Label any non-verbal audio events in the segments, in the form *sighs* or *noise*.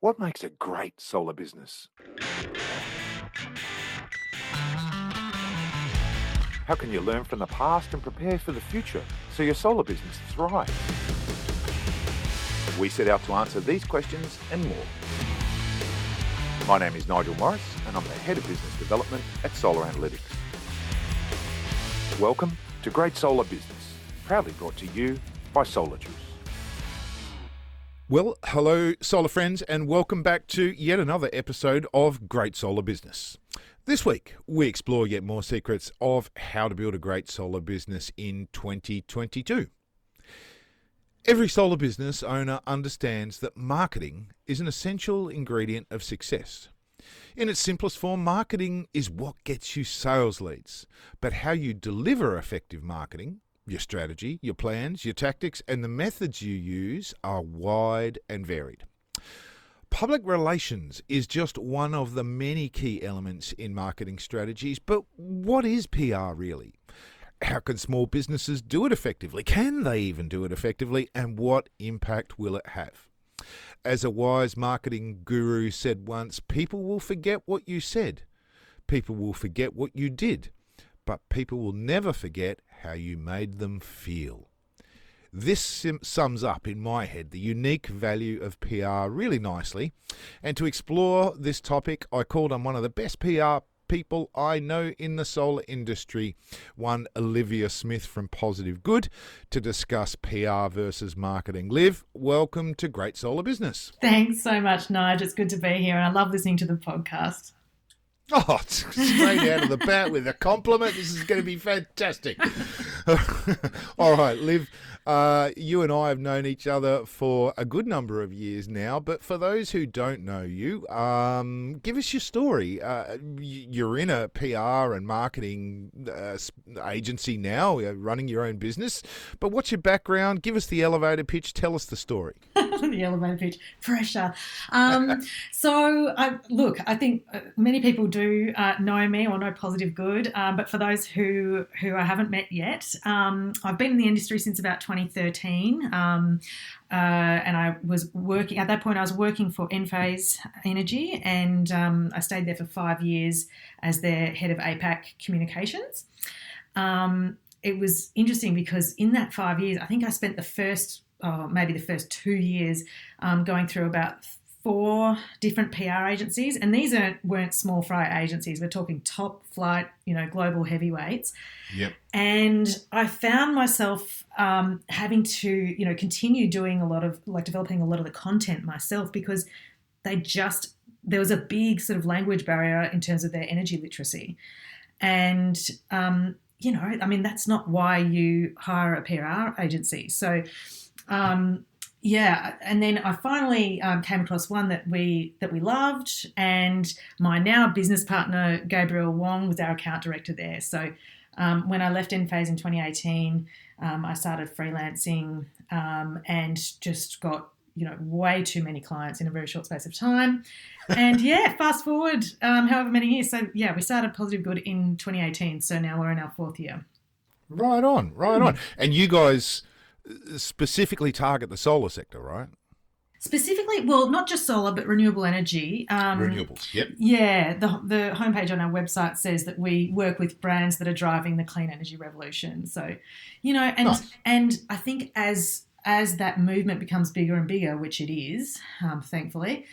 What makes a great solar business? How can you learn from the past and prepare for the future so your solar business thrives? We set out to answer these questions and more. My name is Nigel Morris, and I'm the Head of Business Development at Solar Analytics. Welcome to Great Solar Business, proudly brought to you by Solar Juice. Well, hello, solar friends, and welcome back to yet another episode of Great Solar Business. This week, we explore yet more secrets of how to build a great solar business in 2022. Every solar business owner understands that marketing is an essential ingredient of success. In its simplest form, marketing is what gets you sales leads, but how you deliver effective marketing your strategy, your plans, your tactics, and the methods you use are wide and varied. Public relations is just one of the many key elements in marketing strategies, but what is PR really? How can small businesses do it effectively? Can they even do it effectively? And what impact will it have? As a wise marketing guru said once, people will forget what you said. People will forget what you did but people will never forget how you made them feel. This sim- sums up, in my head, the unique value of PR really nicely. And to explore this topic, I called on one of the best PR people I know in the solar industry, one Olivia Smith from Positive Good, to discuss PR versus marketing. Liv, welcome to Great Solar Business. Thanks so much, Nige. It's good to be here, and I love listening to the podcast. Oh, *laughs* straight out of the bat with a compliment. This is going to be fantastic. *laughs* All right, Liv, uh, you and I have known each other for a good number of years now, but for those who don't know you, um, give us your story. Uh, you're in a PR and marketing uh, agency now, you're running your own business, but what's your background? Give us the elevator pitch. Tell us the story. *laughs* the elevator pitch, pressure. Um, *laughs* so, I, look, I think uh, many people do uh, know me or know Positive Good, but for those who who I haven't met yet, um, I've been in the industry since about 2013, um, uh, and I was working at that point. I was working for Enphase Energy, and um, I stayed there for five years as their head of APAC communications. Um, it was interesting because in that five years, I think I spent the first, oh, maybe the first two years, um, going through about four different PR agencies, and these aren't, weren't small fry agencies. We're talking top flight, you know, global heavyweights. Yep. And I found myself um, having to, you know, continue doing a lot of like developing a lot of the content myself because they just there was a big sort of language barrier in terms of their energy literacy, and um, you know, I mean, that's not why you hire a PR agency. So. Um, yeah, and then I finally um, came across one that we that we loved, and my now business partner Gabriel Wong was our account director there. So um, when I left Enphase in 2018, um, I started freelancing um, and just got you know way too many clients in a very short space of time. *laughs* And yeah, fast forward um, however many years. So yeah, we started Positive Good in 2018. So now we're in our fourth year. Right on, right on. And you guys specifically target the solar sector, right? Specifically, well, not just solar, but renewable energy. Um, Renewables, yep. Yeah, the, the homepage on our website says that we work with brands that are driving the clean energy revolution. So, you know, and nice. and I think as as that movement becomes bigger and bigger, which it is, um, thankfully,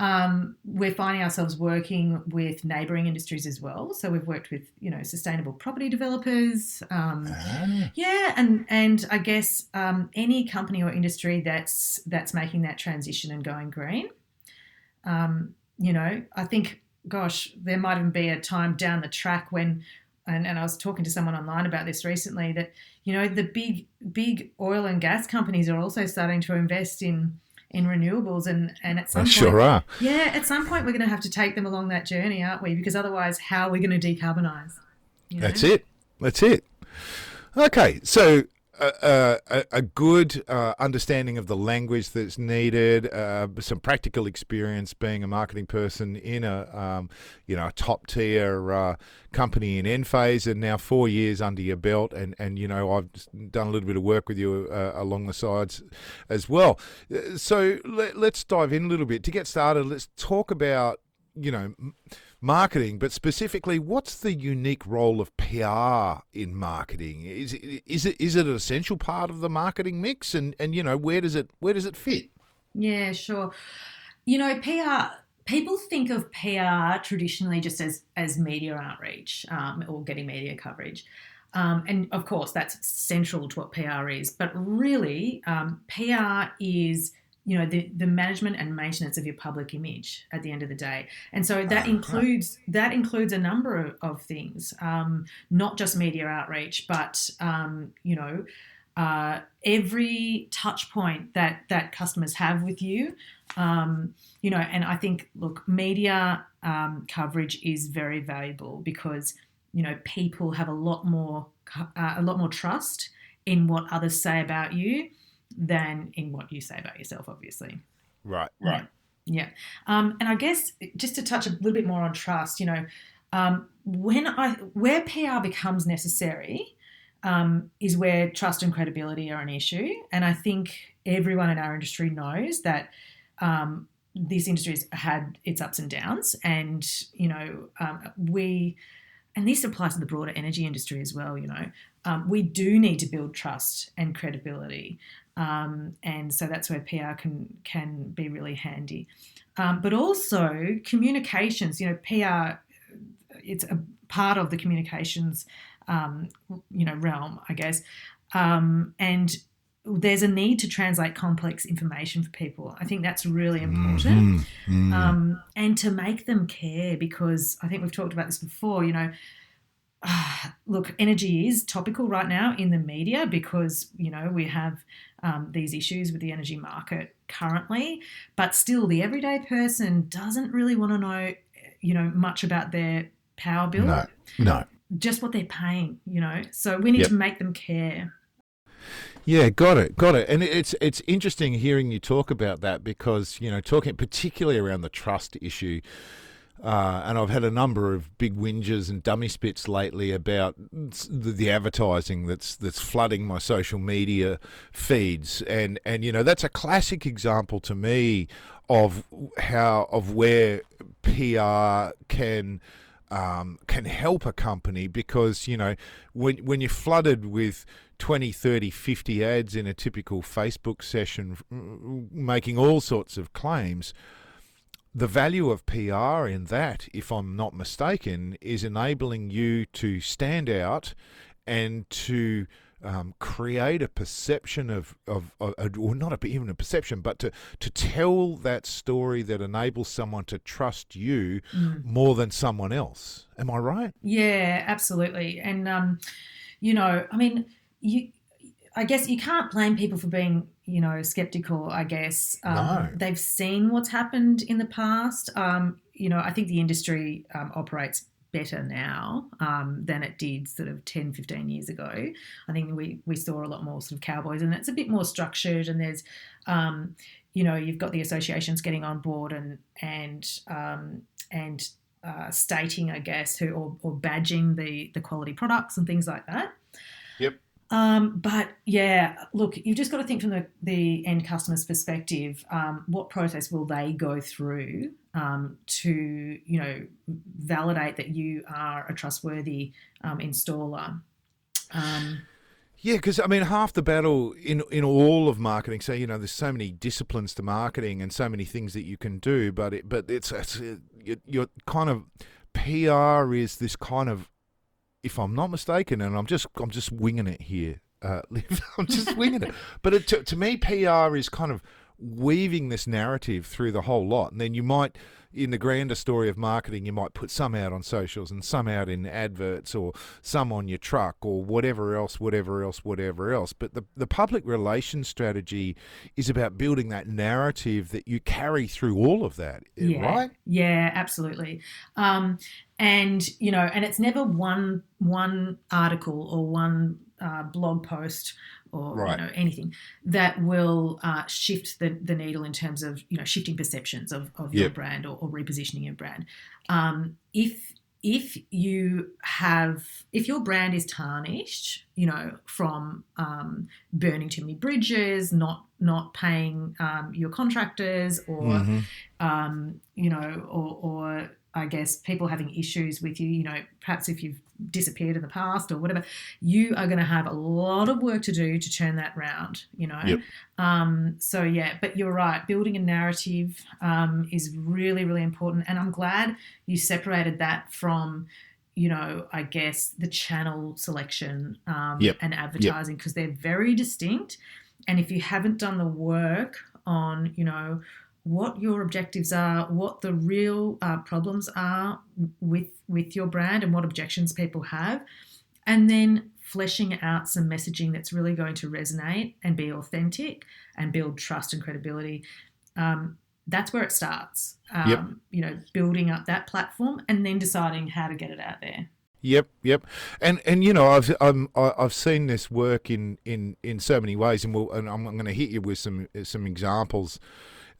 um, we're finding ourselves working with neighbouring industries as well. So we've worked with you know sustainable property developers, um, ah. yeah, and and I guess um, any company or industry that's that's making that transition and going green. Um, you know, I think, gosh, there might even be a time down the track when. And, and I was talking to someone online about this recently that you know the big big oil and gas companies are also starting to invest in in renewables and and at some point, sure are. Yeah, at some point we're going to have to take them along that journey, aren't we? Because otherwise, how are we going to decarbonize? You know? That's it. That's it. Okay, so a, a, good uh, understanding of the language that's needed, uh, some practical experience being a marketing person in a um, you know a top tier uh, company in Enphase, and now four years under your belt, and, and you know I've done a little bit of work with you uh, along the sides as well. Uh, so let, let's dive in a little bit to get started. Let's talk about you know marketing, but specifically, what's the unique role of PR in marketing? Is is it is it an essential part of the marketing mix, and and you know where does it where does it fit? Yeah, sure. You know, PR. People think of PR traditionally just as as media outreach um, or getting media coverage. Um, and of course, that's central to what PR is. But really, um, PR is you know the, the management and maintenance of your public image at the end of the day. And so that uh, includes that includes a number of, of things um, not just media outreach but um, you know uh, every touch point that that customers have with you um, you know and i think look media um, coverage is very valuable because you know people have a lot more uh, a lot more trust in what others say about you than in what you say about yourself, obviously. Right, right. Yeah. Um, and I guess just to touch a little bit more on trust, you know, um, when I where PR becomes necessary um, is where trust and credibility are an issue, and I think everyone in our industry knows that um, this industry has had its ups and downs, and you know um, we, and this applies to the broader energy industry as well. You know, um, we do need to build trust and credibility. Um, and so that's where PR can can be really handy. Um, but also communications. You know, PR it's a part of the communications um, you know realm, I guess. Um, and there's a need to translate complex information for people. I think that's really important, mm-hmm. um, and to make them care because I think we've talked about this before. You know, *sighs* look, energy is topical right now in the media because you know we have um, these issues with the energy market currently, but still, the everyday person doesn't really want to know, you know, much about their power bill. No, no, just what they're paying. You know, so we need yep. to make them care. Yeah, got it, got it. And it's it's interesting hearing you talk about that because you know talking particularly around the trust issue uh, and I've had a number of big whinges and dummy spits lately about the, the, advertising that's that's flooding my social media feeds, and and you know that's a classic example to me of how of where PR can. Um, can help a company because you know when when you're flooded with 20 30 50 ads in a typical facebook session making all sorts of claims the value of PR in that, if I'm not mistaken, is enabling you to stand out and to um, create a perception of, of, of, or not a, even a perception, but to, to tell that story that enables someone to trust you mm. more than someone else. Am I right? Yeah, absolutely. And, um, you know, I mean, you, I guess you can't blame people for being you know, skeptical, I guess. Um, no. They've seen what's happened in the past. Um, you know, I think the industry um, operates better now um, than it did sort of 10, 15 years ago. I think we, we saw a lot more sort of cowboys and it's a bit more structured and there's, um, you know, you've got the associations getting on board and, and, um, and uh, stating, I guess, who, or, or badging the, the quality products and things like that. Um, but yeah, look, you've just got to think from the, the end customer's perspective. Um, what process will they go through um, to, you know, validate that you are a trustworthy um, installer? Um, yeah, because I mean, half the battle in in all of marketing. So you know, there's so many disciplines to marketing and so many things that you can do, but it, but it's, it's you're kind of PR is this kind of if I'm not mistaken, and I'm just I'm just winging it here, uh, *laughs* I'm just winging it. But it, to, to me, PR is kind of weaving this narrative through the whole lot, and then you might in the grander story of marketing, you might put some out on socials and some out in adverts or some on your truck or whatever else, whatever else, whatever else. But the, the public relations strategy is about building that narrative that you carry through all of that, yeah. right? Yeah, absolutely. Um, and you know, and it's never one one article or one uh, blog post or Right. you know anything that will uh, shift the, the needle in terms of you know shifting perceptions of, of your Yep. brand or, or repositioning your brand. Um, if if you have if your brand is tarnished, you know from um, burning too many bridges, not not paying um, your contractors, or Mhm. um, you know, or, or I guess people having issues with you, you know, perhaps if you've disappeared in the past or whatever, you are going to have a lot of work to do to turn that round, you know. Yep. Um, so, yeah, but you're right. Building a narrative um, is really, really important. And I'm glad you separated that from, you know, I guess the channel selection um, Yep. and advertising because they're very distinct. And if you haven't done the work on, you know, what your objectives are, what the real uh, problems are with with your brand, and what objections people have, and then fleshing out some messaging that's really going to resonate and be authentic and build trust and credibility. Um, that's where it starts. Um, Yep. You know, building up that platform and then deciding how to get it out there. Yep, yep, and and you know I've um, I- I've seen this work in, in, in so many ways, and we'll, and I'm going to hit you with some some examples,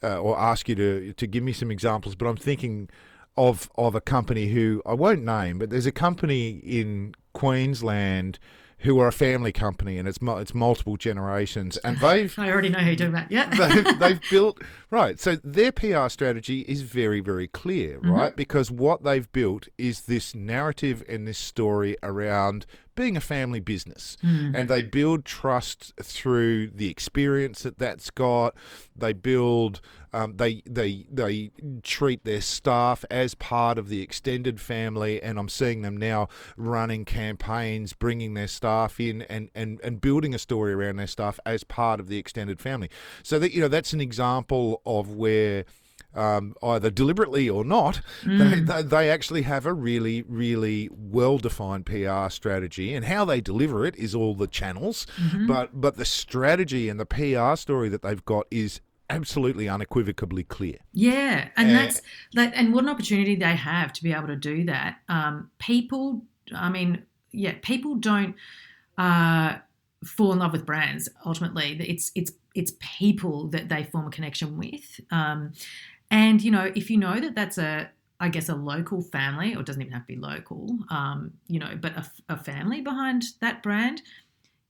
uh, or ask you to to give me some examples. But I'm thinking of of a company who I won't name, but there's a company in Queensland who are a family company, and it's mu- it's multiple generations, and *laughs* they've I already know who you're talking about. Yeah. *laughs* they've, they've *laughs* built right. So their PR strategy is very, very clear, Mm-hmm. right? Because what they've built is this narrative and this story around being a family business, Mm. and they build trust through the experience that that's got. They build, um, they they they treat their staff as part of the extended family, and I'm seeing them now running campaigns, bringing their staff in, and and and building a story around their staff as part of the extended family. So that you know that's an example of where. Um, either deliberately or not, they, they, they actually have a really, really well defined PR strategy, and how they deliver it is all the channels. But but the strategy and the PR story that they've got is absolutely unequivocally clear. Yeah, and Uh, that's that, and what an opportunity they have to be able to do that. Um, people, I mean, yeah, people don't uh, fall in love with brands. Ultimately, it's it's it's people that they form a connection with. Um, and you know, if you know that that's a I guess a local family, or it doesn't even have to be local, um, you know, but a, a family behind that brand,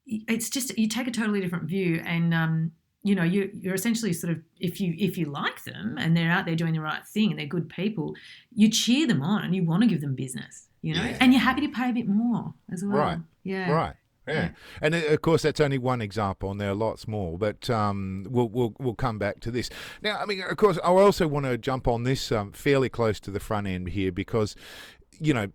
it's just you take a totally different view, and um, you know, you, you're essentially sort of if you if you like them and they're out there doing the right thing and they're good people, you cheer them on and you want to give them business, you know, Yeah. and you're happy to pay a bit more as well. Right. Yeah. Right. Yeah. And uh, of course that's only one example, and there are lots more. But um, we'll we'll we'll come back to this now. I mean, of course, I also want to jump on this um, fairly close to the front end here because you know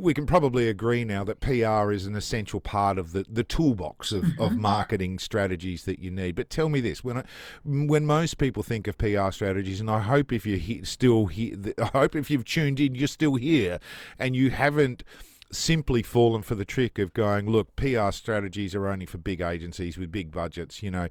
we can probably agree now that PR is an essential part of the, the toolbox of, of marketing strategies that you need. But tell me this: when I, when most people think of PR strategies, and I hope if you're he, still here, I hope if you've tuned in, you're still here, and you haven't simply fallen for the trick of going, look, PR strategies are only for big agencies with big budgets. You know,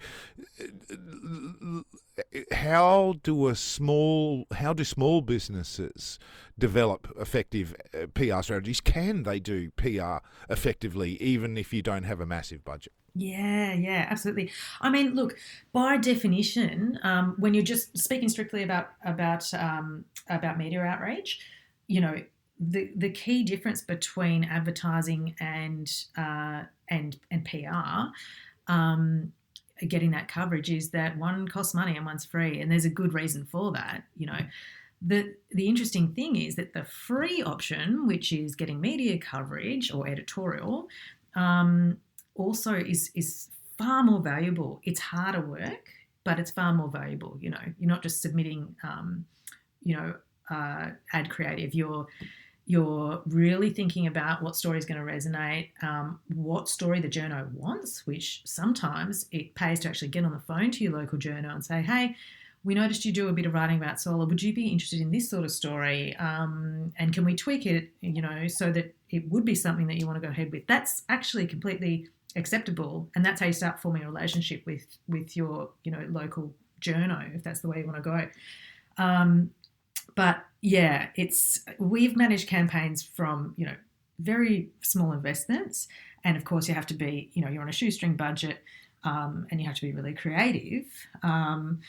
how do a small, how do small businesses develop effective uh, PR strategies? Can they do PR effectively, even if you don't have a massive budget? Yeah, yeah, absolutely. I mean, look, by definition, um, when you're just speaking strictly about about um, about media outreach, you know, the the key difference between advertising and uh, and and PR. Um, getting that coverage is that one costs money and one's free and there's a good reason for that you know the the interesting thing is that the free option which is getting media coverage or editorial um, also is is far more valuable. It's harder work, but it's far more valuable. You know, you're not just submitting, um, you know, uh, ad creative. You're you're really thinking about what story is going to resonate, um, what story the journo wants. Which sometimes it pays to actually get on the phone to your local journo and say, "Hey, we noticed you do a bit of writing about solar. Would you be interested in this sort of story? Um, and can we tweak it, you know, so that it would be something that you want to go ahead with? That's actually completely acceptable, and that's how you start forming a relationship with with your, you know, local journo, if that's the way you want to go. Um, but yeah, it's we've managed campaigns from you know very small investments. And of course you have to be you know you're on a shoestring budget um, and you have to be really creative um,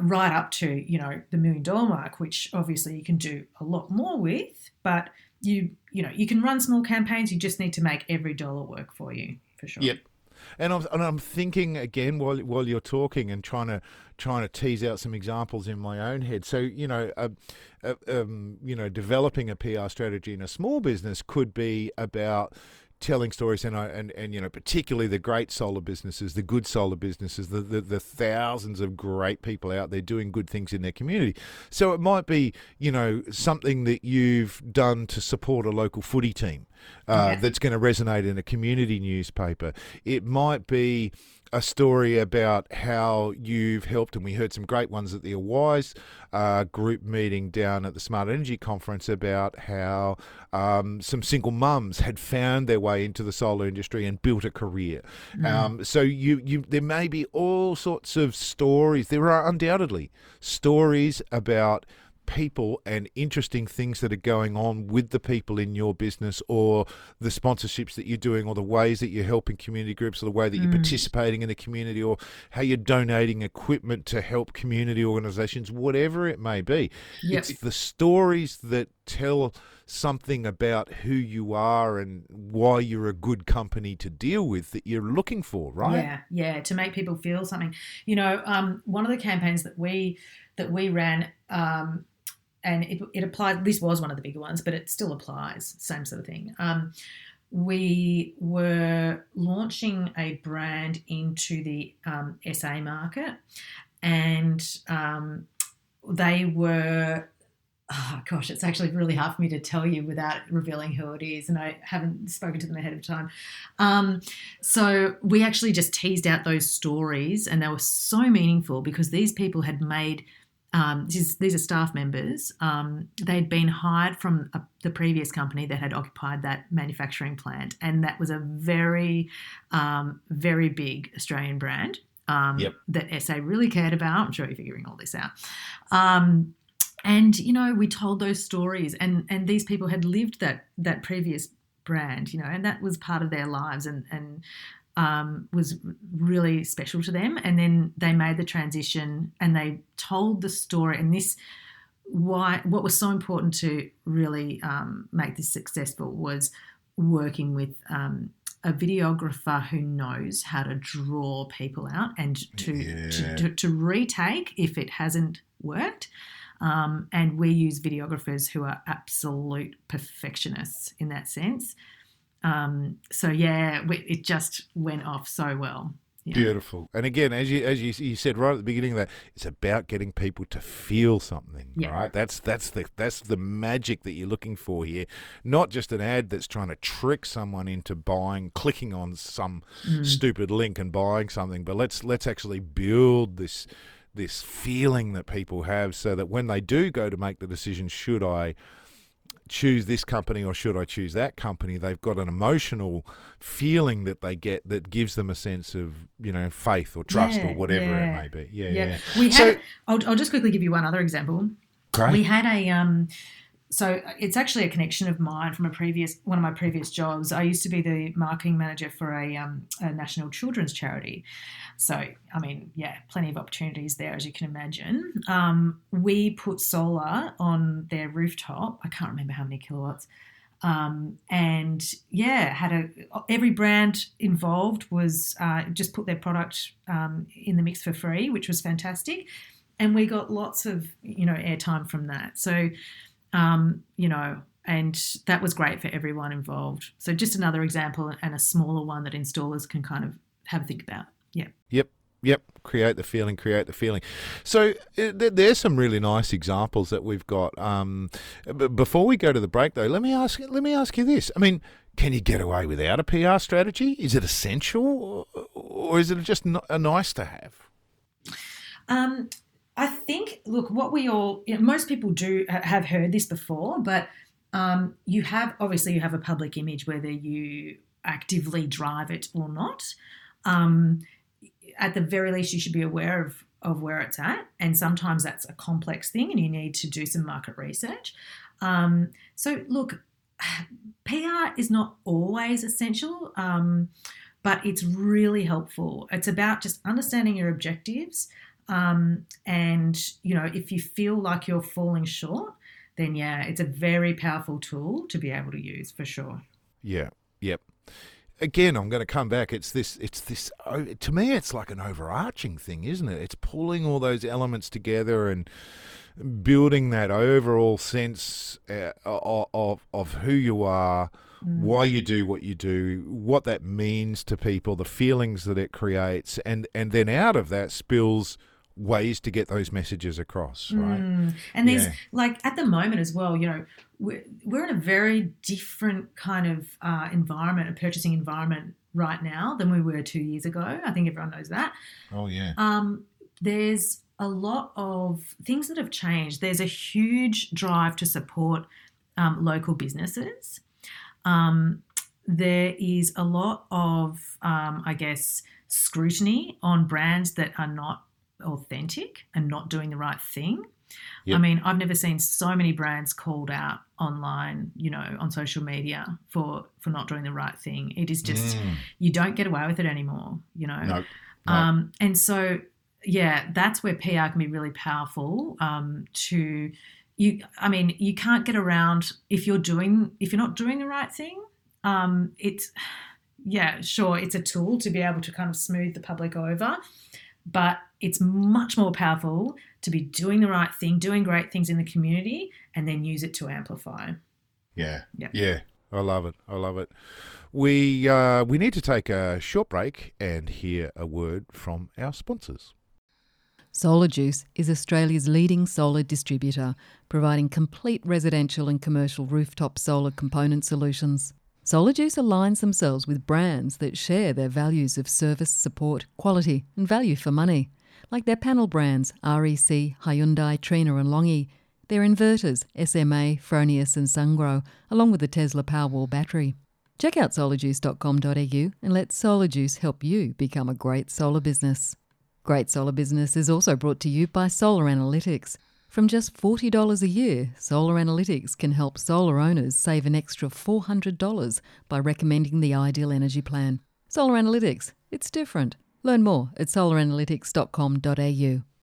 right up to you know the million dollar mark which obviously you can do a lot more with. But you you know you can run small campaigns. You just need to make every dollar work for you for sure. Yep. And I'm, and I'm thinking again while while you're talking and trying to trying to tease out some examples in my own head. So you know, uh, uh, um, you know, developing a PR strategy in a small business could be about telling stories and, I- and and you know particularly the great solar businesses the good solar businesses the, the the thousands of great people out there doing good things in their community so it might be you know something that you've done to support a local footy team uh, Yeah. that's going to resonate in a community newspaper it might be a story about how you've helped, and we heard some great ones at the AWISE uh, group meeting down at the Smart Energy Conference about how um, some single mums had found their way into the solar industry and built a career. Um, so you, you, there may be all sorts of stories. There are undoubtedly stories about people and interesting things that are going on with the people in your business or the sponsorships that you're doing or the ways that you're helping community groups or the way that you're participating in the community or how you're donating equipment to help community organizations whatever it may be Yep. it's the stories that tell something about who you are and why you're a good company to deal with that you're looking for right Yeah, yeah, to make people feel something. You know, um, one of the campaigns that we that we ran, um, and it, it applied. This was one of the bigger ones, but it still applies. Same sort of thing. Um, we were launching a brand into the um, SA market, and um, they were. Oh gosh, it's actually really hard for me to tell you without revealing who it is, and I haven't spoken to them ahead of time. Um, so we actually just teased out those stories, and they were so meaningful because these people had made. Um, is, these are staff members. Um, they'd been hired from a, the previous company that had occupied that manufacturing plant, and that was a very, um, very big Australian brand um, Yep. that SA really cared about. I'm sure you're figuring all this out. Um, and you know, we told those stories, and and these people had lived that that previous brand, you know, and that was part of their lives, and and um, was really special to them. And then they made the transition, and they told the story, and this why what was so important to really um, make this successful was working with um, a videographer who knows how to draw people out and to, Yeah. to, to, to retake if it hasn't worked. Um, and we use videographers who are absolute perfectionists in that sense. Um, so yeah, we, it just went off so well. Yeah. Beautiful. And again, as you as you, you said right at the beginning that, it's about getting people to feel something, Yeah. right? That's that's the that's the magic that you're looking for here. Not just an ad that's trying to trick someone into buying, clicking on some Mm. stupid link and buying something, but let's let's actually build this this feeling that people have so that when they do go to make the decision, should I choose this company or should I choose that company? They've got an emotional feeling that they get that gives them a sense of you know faith or trust Yeah, or whatever yeah. it may be. Yeah, Yeah, yeah. we So- had. I'll, I'll just quickly give you one other example. Great. We had a um, so it's actually a connection of mine from a previous one of my previous jobs. I used to be the marketing manager for a, um, a national children's charity. So I mean, yeah, plenty of opportunities there as you can imagine. Um, we put solar on their rooftop. I can't remember how many kilowatts. Um, and yeah, had a every brand involved was uh, just put their product um, in the mix for free, which was fantastic and we got lots of you know airtime from that so um, you know and that was great for everyone involved so just another example and a smaller one that installers can kind of have a think about yeah Yep. Yep. Create the feeling. Create the feeling. So uh, there, there's some really nice examples that we've got. Um, before we go to the break, though, let me ask. Let me ask you this. I mean, can you get away without a PR strategy? Is it essential, or, or is it just a nice to have? Um, I think, look, what we all, you know, most people do have heard this before, but um, you have, obviously, you have a public image whether you actively drive it or not. Um, at the very least, you should be aware of, of where it's at. And sometimes that's a complex thing and you need to do some market research. Um, so, look, *sighs* PR is not always essential, um, but it's really helpful. It's about just understanding your objectives. Um, and, you know, if you feel like you're falling short, then yeah, it's a very powerful tool to be able to use for sure. Yeah, yep. Again, I'm going to come back. It's this. It's this. To me, it's like an overarching thing, isn't it? It's pulling all those elements together and building that overall sense uh, of of who you are, mm. why you do what you do, what that means to people, the feelings that it creates, and and then out of that spills ways to get those messages across, right? Mm. And there's yeah. like at the moment as well, you know, we're, we're in a very different kind of uh, environment, a purchasing environment right now than we were two years ago. I think everyone knows that. Oh yeah. Um, there's a lot of things that have changed. There's a huge drive to support um, local businesses. Um, there is a lot of, um, I guess, scrutiny on brands that are not authentic and not doing the right thing. Yep. I mean, I've never seen so many brands called out online, you know, on social media for for not doing the right thing. It is just mm. you don't get away with it anymore, you know. Nope. Nope. Um, and so, yeah, that's where PR can be really powerful. Um, to you, I mean, you can't get around if you're doing if you're not doing the right thing. Um, it's yeah, sure, it's a tool to be able to kind of smooth the public over, but it's much more powerful to be doing the right thing, doing great things in the community, and then use it to amplify. Yeah. Yeah. Yeah. I love it. I love it. We uh, we need to take a short break and hear a word from our sponsors. Solar Juice is Australia's leading solar distributor, providing complete residential and commercial rooftop solar component solutions. SolarJuice aligns themselves with brands that share their values of service, support, quality, and value for money, like their panel brands REC, Hyundai, Trina, and Longi, their inverters SMA, Fronius, and Sungrow, along with the Tesla Powerwall battery. Check out solarjuice.com.au and let SolarJuice help you become a great solar business. Great Solar Business is also brought to you by Solar Analytics from just $40 a year, Solar Analytics can help solar owners save an extra $400 by recommending the ideal energy plan. Solar Analytics, it's different. Learn more at solaranalytics.com.au.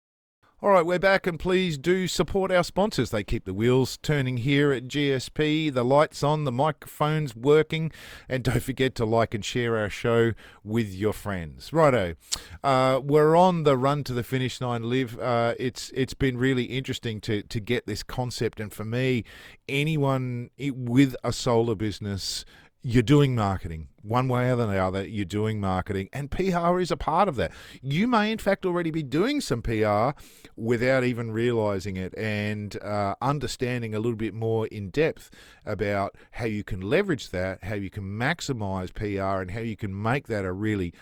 All right, we're back, and please do support our sponsors. They keep the wheels turning here at GSB, the lights on, the microphones working, and don't forget to like and share our show with your friends. Righto, uh, we're on the run to the finish line. Liv, uh, it's it's been really interesting to to get this concept, and for me, anyone with a solar business you're doing marketing. One way or the other you're doing marketing and pr is a part of that. You may in fact already be doing some pr without even realizing it and uh, understanding a little bit more in depth about how you can leverage that how you can maximize pr and how you can make that a really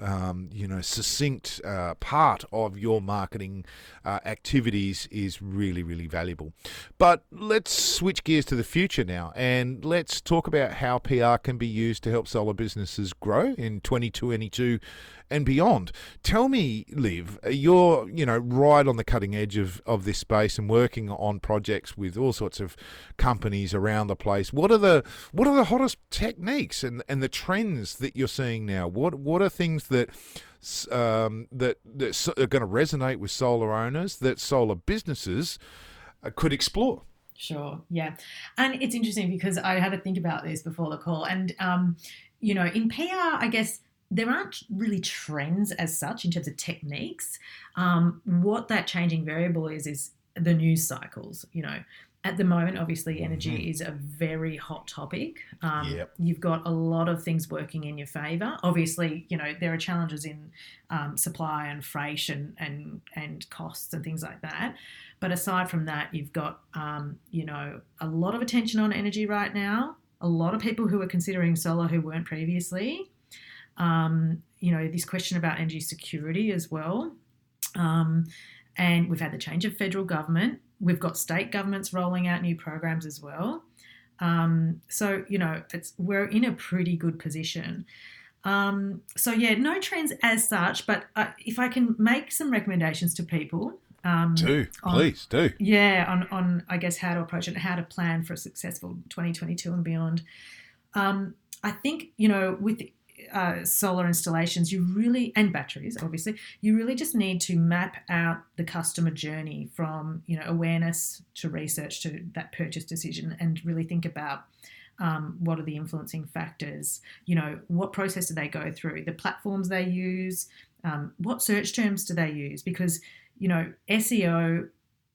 um, you know, succinct uh, part of your marketing uh, activities is really, really valuable. But let's switch gears to the future now and let's talk about how PR can be used to help solar businesses grow in 2022 and beyond. Tell me, Liv, you're you know right on the cutting edge of, of this space and working on projects with all sorts of companies around the place. What are the what are the hottest techniques and, and the trends that you're seeing now? What what are things that um, that that are going to resonate with solar owners that solar businesses uh, could explore? Sure. Yeah. And it's interesting because I had to think about this before the call. And, um, you know, in PR, I guess there aren't really trends as such in terms of techniques. Um, what that changing variable is is the news cycles. You know, at the moment, obviously, energy mm-hmm. is a very hot topic. Um, yep. You've got a lot of things working in your favour. Obviously, you know there are challenges in um, supply and freight and, and and costs and things like that. But aside from that, you've got um, you know a lot of attention on energy right now. A lot of people who are considering solar who weren't previously. Um, you know, this question about energy security as well. Um, and we've had the change of federal government. We've got state governments rolling out new programs as well. Um, so you know, it's we're in a pretty good position. Um, so yeah, no trends as such, but uh, if I can make some recommendations to people, Um, Do on- please do. yeah, on, on I guess how to approach it how to plan for a successful 2022 and beyond. Um, I think you know with uh, solar installations, you really and batteries, obviously, you really just need to map out the customer journey from you know awareness to research to that purchase decision, and really think about um, what are the influencing factors. You know, what process do they go through? The platforms they use. Um, what search terms do they use? Because you know, SEO,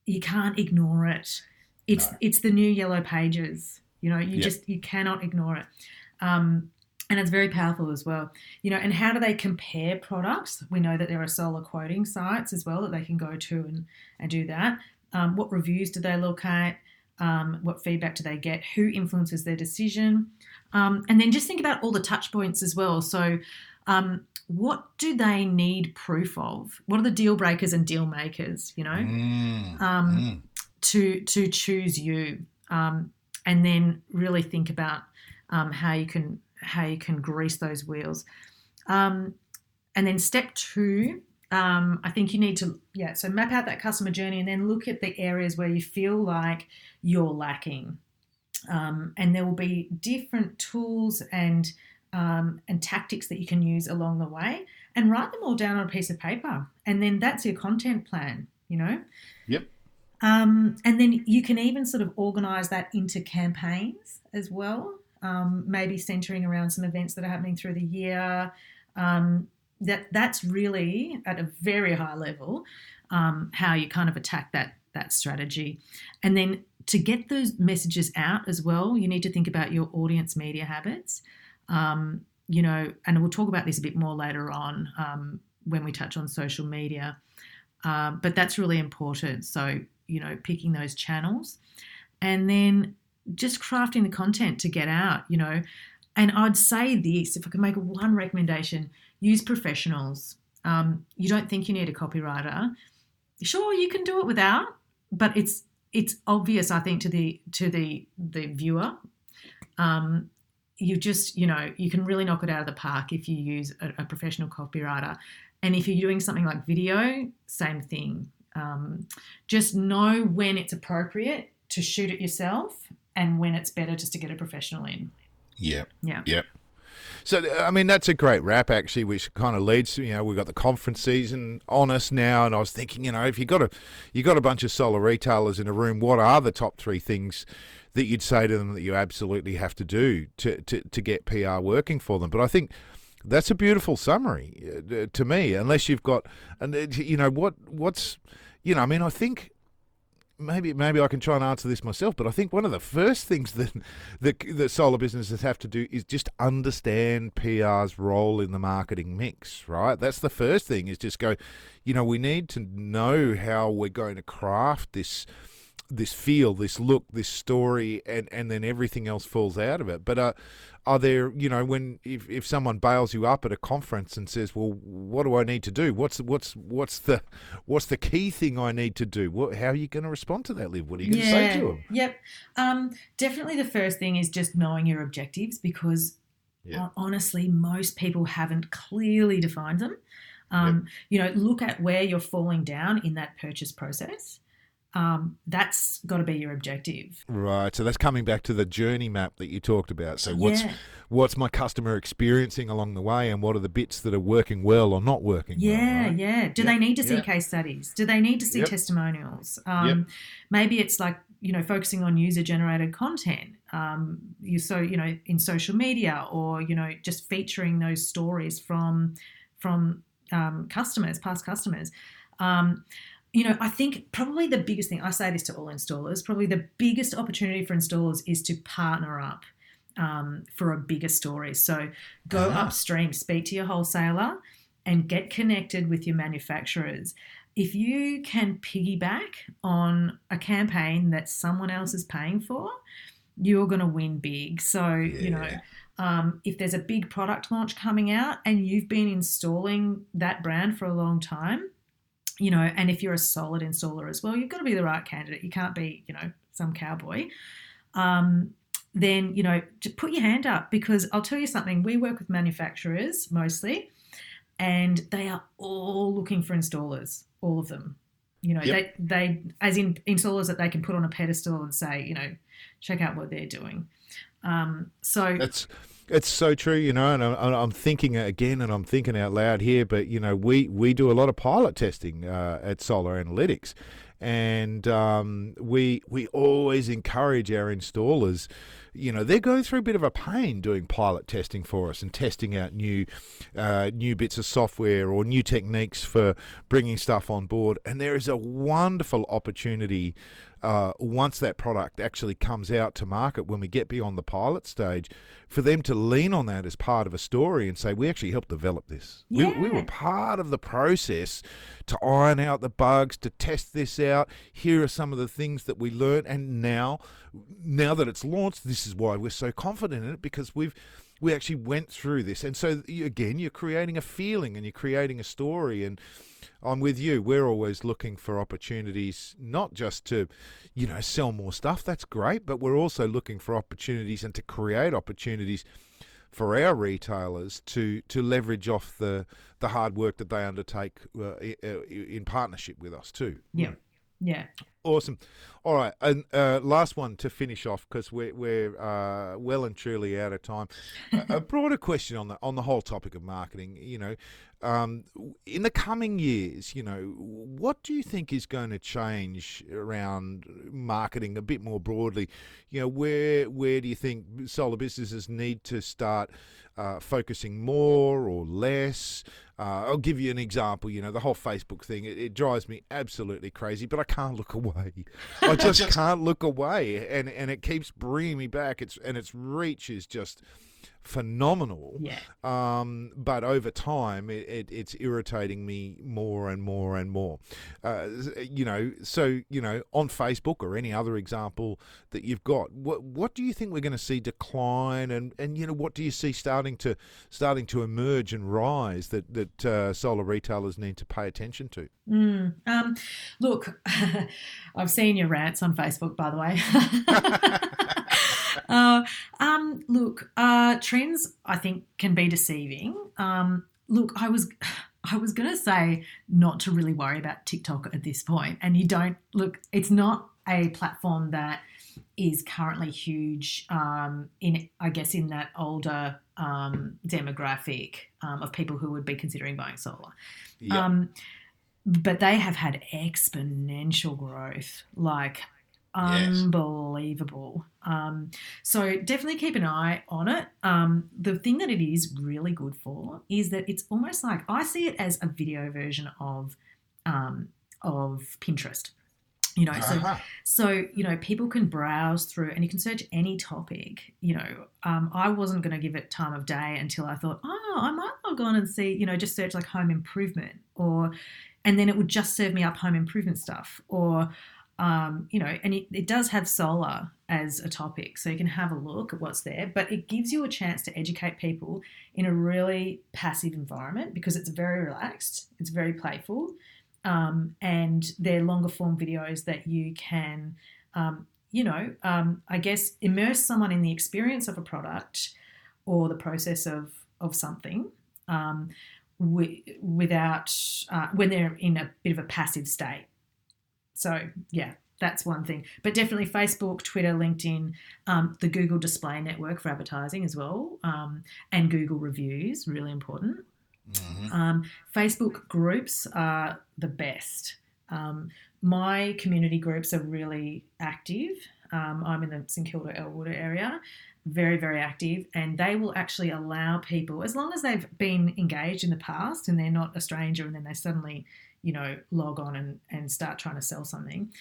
you can't ignore it. It's No. it's the new yellow pages. You know, you Yep. just you cannot ignore it. Um, and it's very powerful as well. You know, and how do they compare products? We know that there are solar quoting sites as well that they can go to and, and do that. Um, what reviews do they look at? Um, what feedback do they get? Who influences their decision? Um, and then just think about all the touch points as well. So, um, what do they need proof of? What are the deal breakers and deal makers? You know, Mm, um, mm. to to choose you, um, and then really think about um, how you can how you can grease those wheels. Um, and then step two, um, I think you need to yeah, so map out that customer journey and then look at the areas where you feel like you're lacking. Um, and there will be different tools and um, and tactics that you can use along the way, and write them all down on a piece of paper, and then that's your content plan. You know. Yep. Um, and then you can even sort of organise that into campaigns as well. Um, maybe centering around some events that are happening through the year. Um, that that's really at a very high level um, how you kind of attack that that strategy, and then to get those messages out as well, you need to think about your audience media habits. Um, you know, and we'll talk about this a bit more later on um, when we touch on social media. Um, but that's really important. So, you know, picking those channels and then just crafting the content to get out, you know. And I'd say this if I could make one recommendation use professionals. Um, you don't think you need a copywriter. Sure, you can do it without, but it's it's obvious, I think, to the to the the viewer. Um, you just, you know, you can really knock it out of the park if you use a, a professional copywriter. And if you're doing something like video, same thing. Um, just know when it's appropriate to shoot it yourself and when it's better just to get a professional in. Yeah. Yeah. Yep. So I mean that's a great wrap actually, which kind of leads to you know we've got the conference season on us now, and I was thinking you know if you've got a you've got a bunch of solar retailers in a room, what are the top three things that you'd say to them that you absolutely have to do to to, to get PR working for them? But I think that's a beautiful summary uh, to me. Unless you've got and uh, you know what what's you know I mean I think maybe maybe I can try and answer this myself, but I think one of the first things that *laughs* the, that solar businesses have to do is just understand PR's role in the marketing mix, right? That's the first thing is just go, you know, we need to know how we're going to craft this this feel, this look, this story, and and then everything else falls out of it. But uh, are there, you know, when if, if someone bails you up at a conference and says, "Well, what do I need to do? What's what's what's the what's the key thing I need to do? What, how are you going to respond to that, Liv? What are you going to say to them?" Yep. Um, definitely the first thing is just knowing your objectives because Yeah. honestly, most people haven't clearly defined them. Um, You know, look at where you're falling down in that purchase process. Um, that's got to be your objective. Right. So that's coming back to the journey map that you talked about. So what's Yeah. what's my customer experiencing along the way, and what are the bits that are working well or not working? well, Yeah, right? yeah. Do Yep, they need to see yep. case studies? Do they need to see Yep. testimonials? Um, Maybe it's like you know focusing on user generated content. Um, you so you know in social media or you know just featuring those stories from from um, customers, past customers. Um, you know, I think probably the biggest thing I say this to all installers. Probably the biggest opportunity for installers is to partner up um, for a bigger story. So go Ah. upstream, speak to your wholesaler, and get connected with your manufacturers. If you can piggyback on a campaign that someone else is paying for, you're going to win big. So, you know, um, if there's a big product launch coming out and you've been installing that brand for a long time, you know, and if you're a solid installer as well, you've got to be the right candidate. You can't be, you know, some cowboy. Um, then, you know, just put your hand up because I'll tell you something. We work with manufacturers mostly, and they are all looking for installers, all of them. You know, Yep. they they as in installers that they can put on a pedestal and say, you know, check out what they're doing. Um, so That's it's so true, you know, and I'm, I'm thinking again, and I'm thinking out loud here. But you know, we we do a lot of pilot testing uh, at Solar Analytics, and um, we we always encourage our installers. You know, they're going through a bit of a pain doing pilot testing for us and testing out new uh, new bits of software or new techniques for bringing stuff on board. And there is a wonderful opportunity uh, once that product actually comes out to market, when we get beyond the pilot stage, for them to lean on that as part of a story and say, we actually helped develop this. We, we were part of the process to iron out the bugs, to test this out. Here are some of the things that we learned, and now, now that it's launched, this is why we're so confident in it because we've we actually went through this, and so again, you're creating a feeling and you're creating a story and. I'm with you. We're always looking for opportunities, not just to, you know, sell more stuff. That's great, but we're also looking for opportunities and to create opportunities for our retailers to to leverage off the the hard work that they undertake uh, uh, in partnership with us too. yeah, yeah. Awesome. All right, and uh, last one to finish off because we're we're uh, well and truly out of time. a, a broader question on the on the whole topic of marketing. You know, um, in the coming years, you know, what do you think is going to change around marketing a bit more broadly? You know, where where do you think solar businesses need to start uh, focusing more or less? Uh, I'll give you an example. You know, the whole Facebook thing, it, it drives me absolutely crazy, but I can't look away. I *laughs* just can't look away. And, and it keeps bringing me back. It's And its reach is just phenomenal. Yeah. Um, but over time, it, it, it's irritating me more and more and more. Uh, you know, so, you know, on Facebook or any other example that you've got, what, what do you think we're going to see decline? And, and, you know, what do you see starting to starting to emerge and rise that, that uh, solar retailers need to pay attention to? Mm, um, look, *laughs* I've seen your rants on Facebook, by the way. *laughs* *laughs* uh, um, look, uh, trends I think can be deceiving. Um, look, I was. *sighs* I was going to say not to really worry about TikTok at this point, and you don't look. It's not a platform that is currently huge um, in, I guess, in that older um, demographic um, of people who would be considering buying solar. Yeah. Um, but they have had exponential growth, like Yes. unbelievable. Um, so definitely keep an eye on it. Um, the thing that it is really good for is that it's almost like I see it as a video version of um, of Pinterest. You know, so Uh-huh. so, you know, people can browse through and you can search any topic. You know, um, I wasn't going to give it time of day until I thought, oh, I might log on and see, you know, just search like home improvement or, and then it would just serve me up home improvement stuff or, um, you know, and it, it does have solar as a topic. So you can have a look at what's there, but it gives you a chance to educate people in a really passive environment because it's very relaxed, it's very playful um, and they're longer form videos that you can, um, you know, um, I guess immerse someone in the experience of a product or the process of of something um, without uh, when they're in a bit of a passive state. So yeah. That's one thing, but definitely Facebook, Twitter, LinkedIn, um, the Google Display Network for advertising as well, um, and Google reviews, really important. Um, Facebook groups are the best. Um, my community groups are really active. Um, I'm in the St Kilda Elwood area, very, very active, and they will actually allow people, as long as they've been engaged in the past and they're not a stranger and then they suddenly, you know, log on and, and start trying to sell something,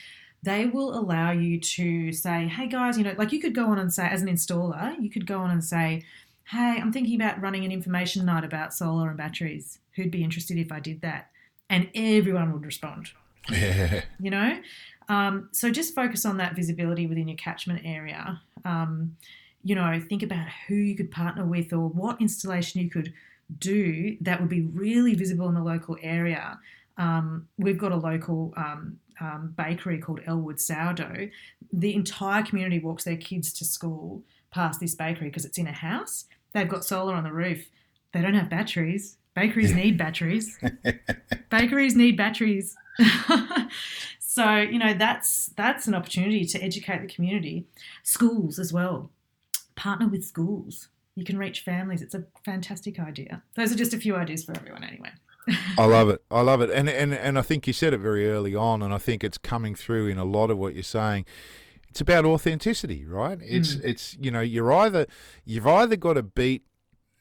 they will allow you to say, hey guys, you know, like you could go on and say, as an installer, you could go on and say, hey, I'm thinking about running an information night about solar and batteries. Who'd be interested if I did that? And everyone would respond, Yeah. *laughs* you know? Um, so just focus on that visibility within your catchment area. Um, you know, think about who you could partner with or what installation you could do that would be really visible in the local area. Um, we've got a local um, um, bakery called Elwood Sourdough. The entire community walks their kids to school past this bakery because it's in a house. They've got solar on the roof. They don't have batteries. Bakeries need batteries. *laughs* Bakeries need batteries. *laughs* so you know that's that's an opportunity to educate the community. Schools as well. Partner with schools. You can reach families. It's a fantastic idea. Those are just a few ideas for everyone, anyway. I love it. I love it. And, and and I think you said it very early on, and I think it's coming through in a lot of what you're saying. It's about authenticity, right? It's Mm. it's you know you're either you've either got to beat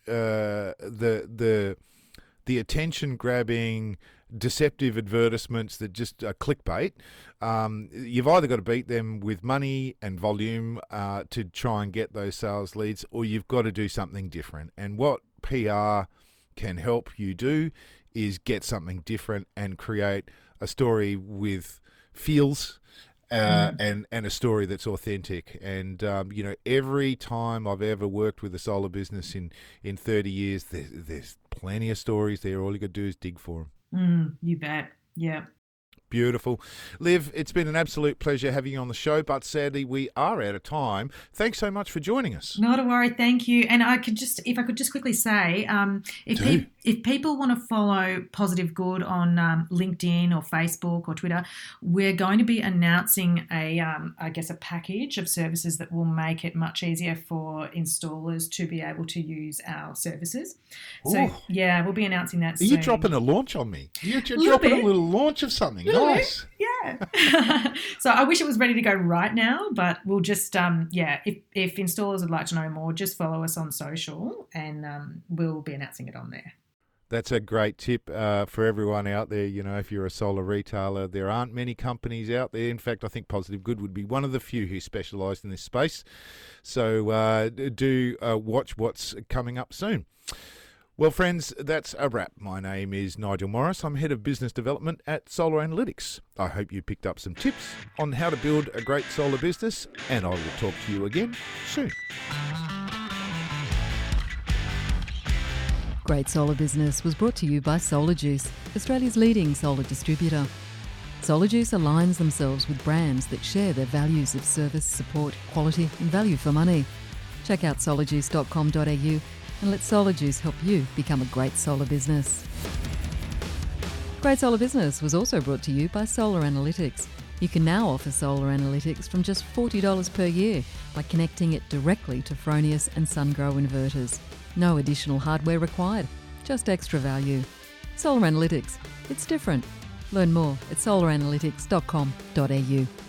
uh, the the the attention grabbing deceptive advertisements that just are clickbait. Um, you've either got to beat them with money and volume uh, to try and get those sales leads, or you've got to do something different. And what PR can help you do is get something different and create a story with feels uh, and and a story that's authentic. And um, you know, every time I've ever worked with a solar business in in thirty years, there's, there's plenty of stories there. All you got to do is dig for them. Mm, you bet. Yeah. Beautiful. Liv, it's been an absolute pleasure having you on the show, but sadly we are out of time. Thanks so much for joining us. Not a worry, thank you. And I could just, if I could just quickly say, um, if pe- if people want to follow Positive Good on um, LinkedIn or Facebook or Twitter, we're going to be announcing a, um, I guess, a package of services that will make it much easier for installers to be able to use our services. So yeah, we'll be announcing that. Are you dropping a launch on me? You're, you're dropping bit. a little launch of something. Little Yeah. *laughs* so I wish it was ready to go right now, but we'll just um yeah, if if installers would like to know more, just follow us on social and um, we'll be announcing it on there. That's a great tip uh, for everyone out there. You know, if you're a solar retailer, there aren't many companies out there. In fact, I think Positive Good would be one of the few who specialise in this space. So uh, do uh, watch what's coming up soon. Well, friends, that's a wrap. My name is Nigel Morris. I'm Head of Business Development at Solar Analytics. I hope you picked up some tips on how to build a great solar business, and I will talk to you again soon. Great Solar Business was brought to you by Solar Juice, Australia's leading solar distributor. Solar Juice aligns themselves with brands that share their values of service, support, quality, and value for money. Check out solarjuice.com.au and let Solar Juice help you become a great solar business. Great Solar Business was also brought to you by Solar Analytics. You can now offer solar analytics from just $40 per year by connecting it directly to Fronius and SunGrow inverters. No additional hardware required, just extra value. Solar Analytics, it's different. Learn more at solaranalytics.com.au.